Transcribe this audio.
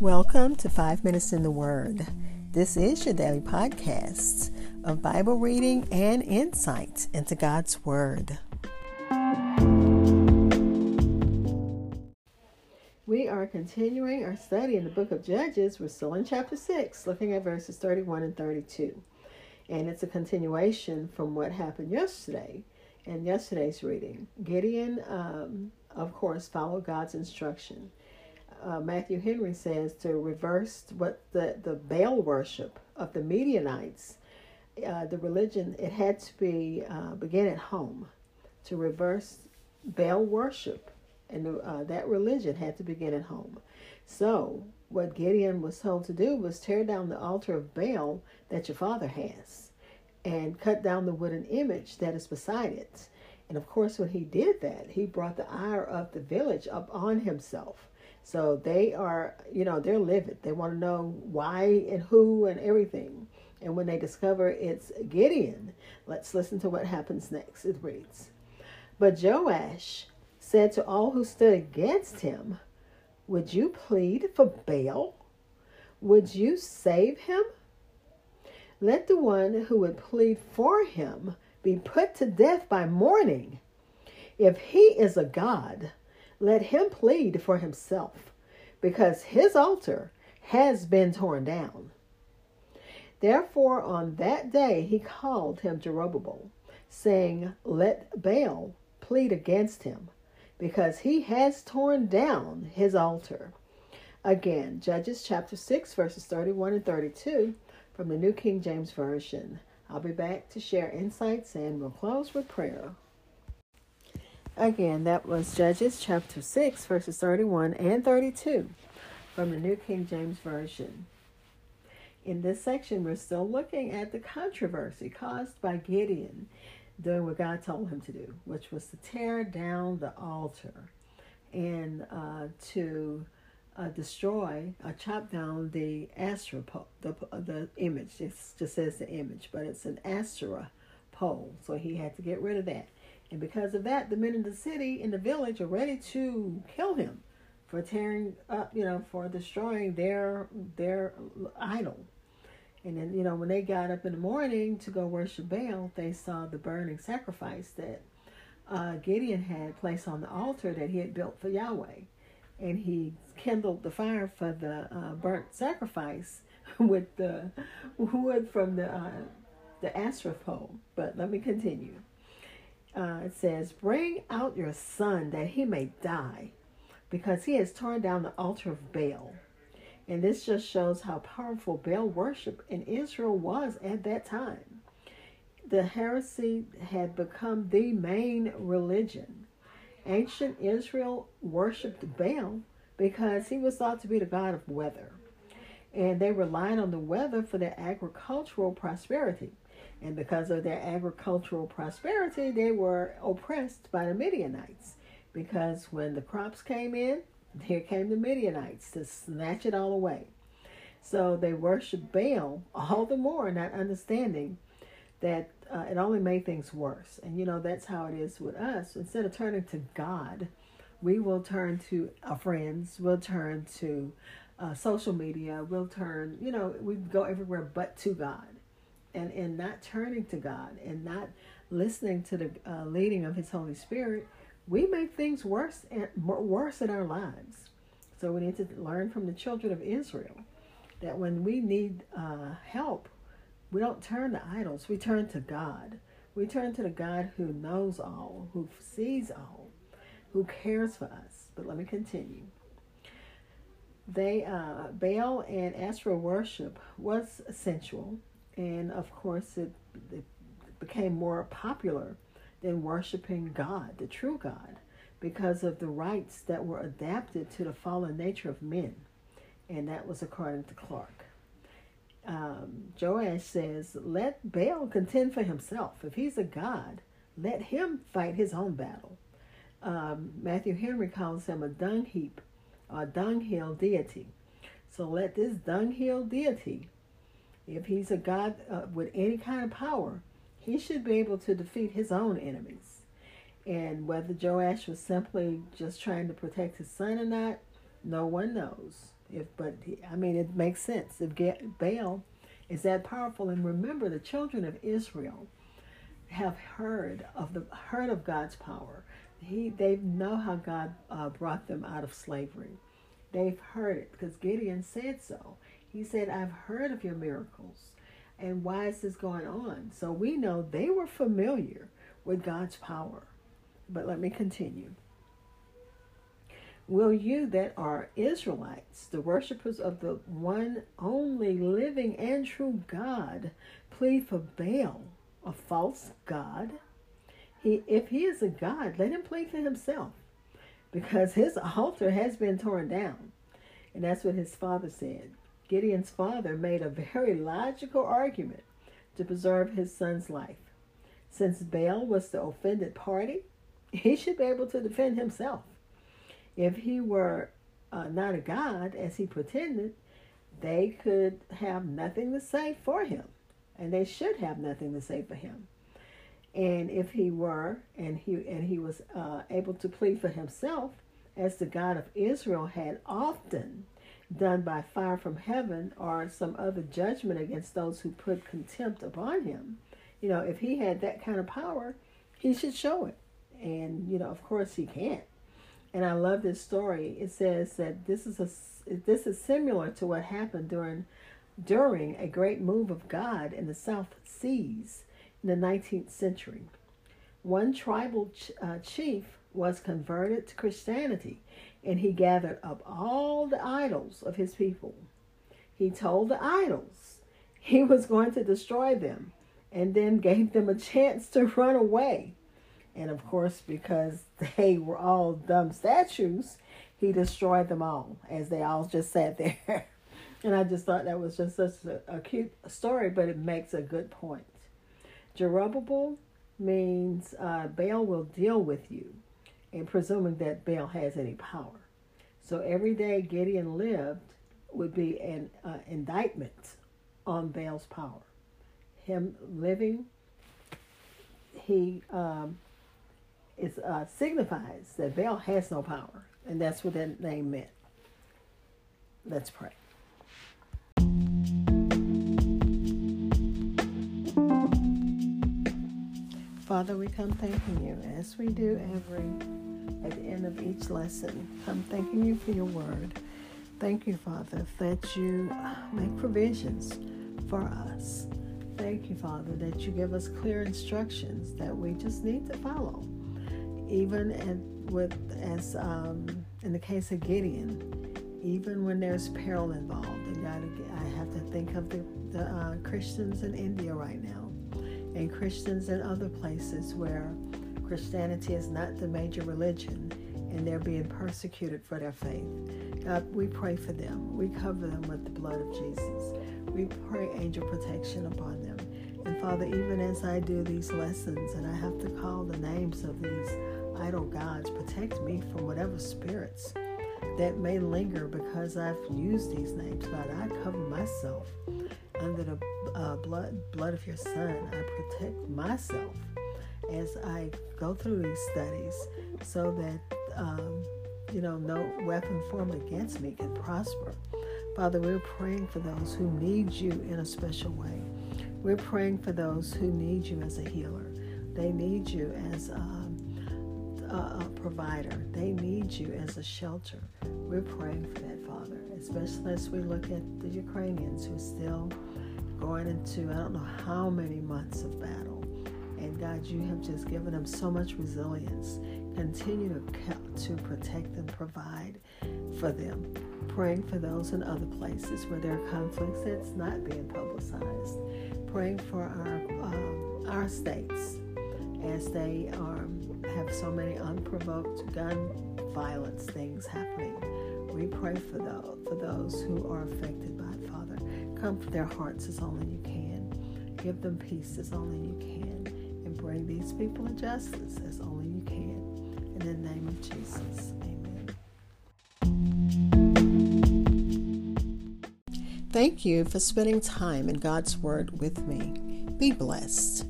Welcome to Five Minutes in the Word. This is your daily podcast of Bible reading and insight into God's Word. We are continuing our study in the book of Judges. We're still in chapter 6, looking at verses 31 and 32. And it's a continuation from what happened yesterday in yesterday's reading. Gideon, um, of course, followed God's instruction uh, Matthew Henry says to reverse what the, the Baal worship of the Midianites, uh, the religion, it had to be uh, begin at home. To reverse Baal worship, and uh, that religion had to begin at home. So, what Gideon was told to do was tear down the altar of Baal that your father has and cut down the wooden image that is beside it. And of course, when he did that, he brought the ire of the village up on himself. So they are, you know, they're livid. They want to know why and who and everything. And when they discover it's Gideon, let's listen to what happens next. It reads But Joash said to all who stood against him, Would you plead for Baal? Would you save him? Let the one who would plead for him be put to death by morning. If he is a god, let him plead for himself, because his altar has been torn down. Therefore, on that day he called him Jerubbaal, saying, Let Baal plead against him, because he has torn down his altar. Again, Judges chapter 6, verses 31 and 32 from the New King James Version. I'll be back to share insights and we'll close with prayer. Again, that was Judges chapter 6, verses 31 and 32 from the New King James Version. In this section, we're still looking at the controversy caused by Gideon doing what God told him to do, which was to tear down the altar and uh, to uh, destroy, uh, chop down the Asherah pole, the, the image. It just says the image, but it's an Asherah pole. So he had to get rid of that. And because of that, the men in the city, in the village, are ready to kill him for tearing up, you know, for destroying their their idol. And then, you know, when they got up in the morning to go worship Baal, they saw the burning sacrifice that uh, Gideon had placed on the altar that he had built for Yahweh. And he kindled the fire for the uh, burnt sacrifice with the wood from the uh, the Asherah pole. But let me continue uh, it says, Bring out your son that he may die, because he has torn down the altar of Baal. And this just shows how powerful Baal worship in Israel was at that time. The heresy had become the main religion. Ancient Israel worshipped Baal because he was thought to be the god of weather. And they relied on the weather for their agricultural prosperity. And because of their agricultural prosperity, they were oppressed by the Midianites. Because when the crops came in, here came the Midianites to snatch it all away. So they worshiped Baal all the more, not understanding that uh, it only made things worse. And you know, that's how it is with us. Instead of turning to God, we will turn to our friends, we'll turn to uh, social media, we'll turn, you know, we go everywhere but to God and, and not turning to God and not listening to the uh, leading of His Holy Spirit, we make things worse and worse in our lives. So we need to learn from the children of Israel that when we need uh, help, we don't turn to idols. We turn to God. We turn to the God who knows all, who sees all, who cares for us. But let me continue. They uh, Baal and Asherah worship was sensual and of course it, it became more popular than worshiping God, the true God, because of the rites that were adapted to the fallen nature of men. And that was according to Clarke. Um, Joash says, Let Baal contend for himself. If he's a god, let him fight his own battle. Um, Matthew Henry calls him a dung heap, a dunghill deity. So let this dunghill deity if he's a God uh, with any kind of power, he should be able to defeat his own enemies. And whether Joash was simply just trying to protect his son or not, no one knows. If, but I mean, it makes sense. If Baal is that powerful, and remember, the children of Israel have heard of the heard of God's power. He they know how God uh, brought them out of slavery. They've heard it because Gideon said so. He said, "I've heard of your miracles, and why is this going on?" So we know they were familiar with God's power. But let me continue. Will you that are Israelites, the worshippers of the one only living and true God, plead for Baal, a false God? He, if he is a God, let him plead for himself, because his altar has been torn down. And that's what his father said. Gideon's father made a very logical argument to preserve his son's life. Since Baal was the offended party, he should be able to defend himself. If he were uh, not a god, as he pretended, they could have nothing to say for him, and they should have nothing to say for him. And if he were, and he and he was uh, able to plead for himself, as the God of Israel had often done by fire from heaven or some other judgment against those who put contempt upon him, you know, if he had that kind of power, he should show it. And you know, of course, he can't and I love this story. It says that this is a this is similar to what happened during during a great move of God in the South Seas in the 19th century. One tribal ch- uh, chief was converted to Christianity, and he gathered up all the idols of his people. He told the idols he was going to destroy them, and then gave them a chance to run away. And of course, because they were all dumb statues, he destroyed them all as they all just sat there. and I just thought that was just such a, a cute story, but it makes a good point. Jerubbaal means uh, Baal will deal with you, and presuming that Baal has any power. So every day Gideon lived would be an uh, indictment on Baal's power. Him living, he um, it uh, signifies that Baal has no power, and that's what that name meant. Let's pray. Father, we come thanking you as we do every at the end of each lesson. I'm thanking you for your word. Thank you, Father, that you make provisions for us. Thank you, Father, that you give us clear instructions that we just need to follow even at, with as um, in the case of Gideon, even when there's peril involved, and God, I have to think of the, the uh, Christians in India right now, and Christians in other places where Christianity is not the major religion, and they're being persecuted for their faith. God, we pray for them. We cover them with the blood of Jesus. We pray angel protection upon them. And Father, even as I do these lessons and I have to call the names of these idol gods, protect me from whatever spirits that may linger because I've used these names. God, I cover myself under the uh, blood blood of your Son. I protect myself as I go through these studies, so that um, you know no weapon formed against me can prosper. Father, we're praying for those who need you in a special way. We're praying for those who need you as a healer. They need you as um, a, a provider. They need you as a shelter. We're praying for that, Father, especially as we look at the Ukrainians who are still going into I don't know how many months of battle. And God, you have just given them so much resilience. Continue to, to protect and provide for them. Praying for those in other places where there are conflicts that's not being publicized. Praying for our um, our states as they um, have so many unprovoked gun violence things happening. We pray for those, for those who are affected by it, Father. Comfort their hearts as only you can. Give them peace as only you can. These people to justice as only you can. In the name of Jesus, amen. Thank you for spending time in God's Word with me. Be blessed.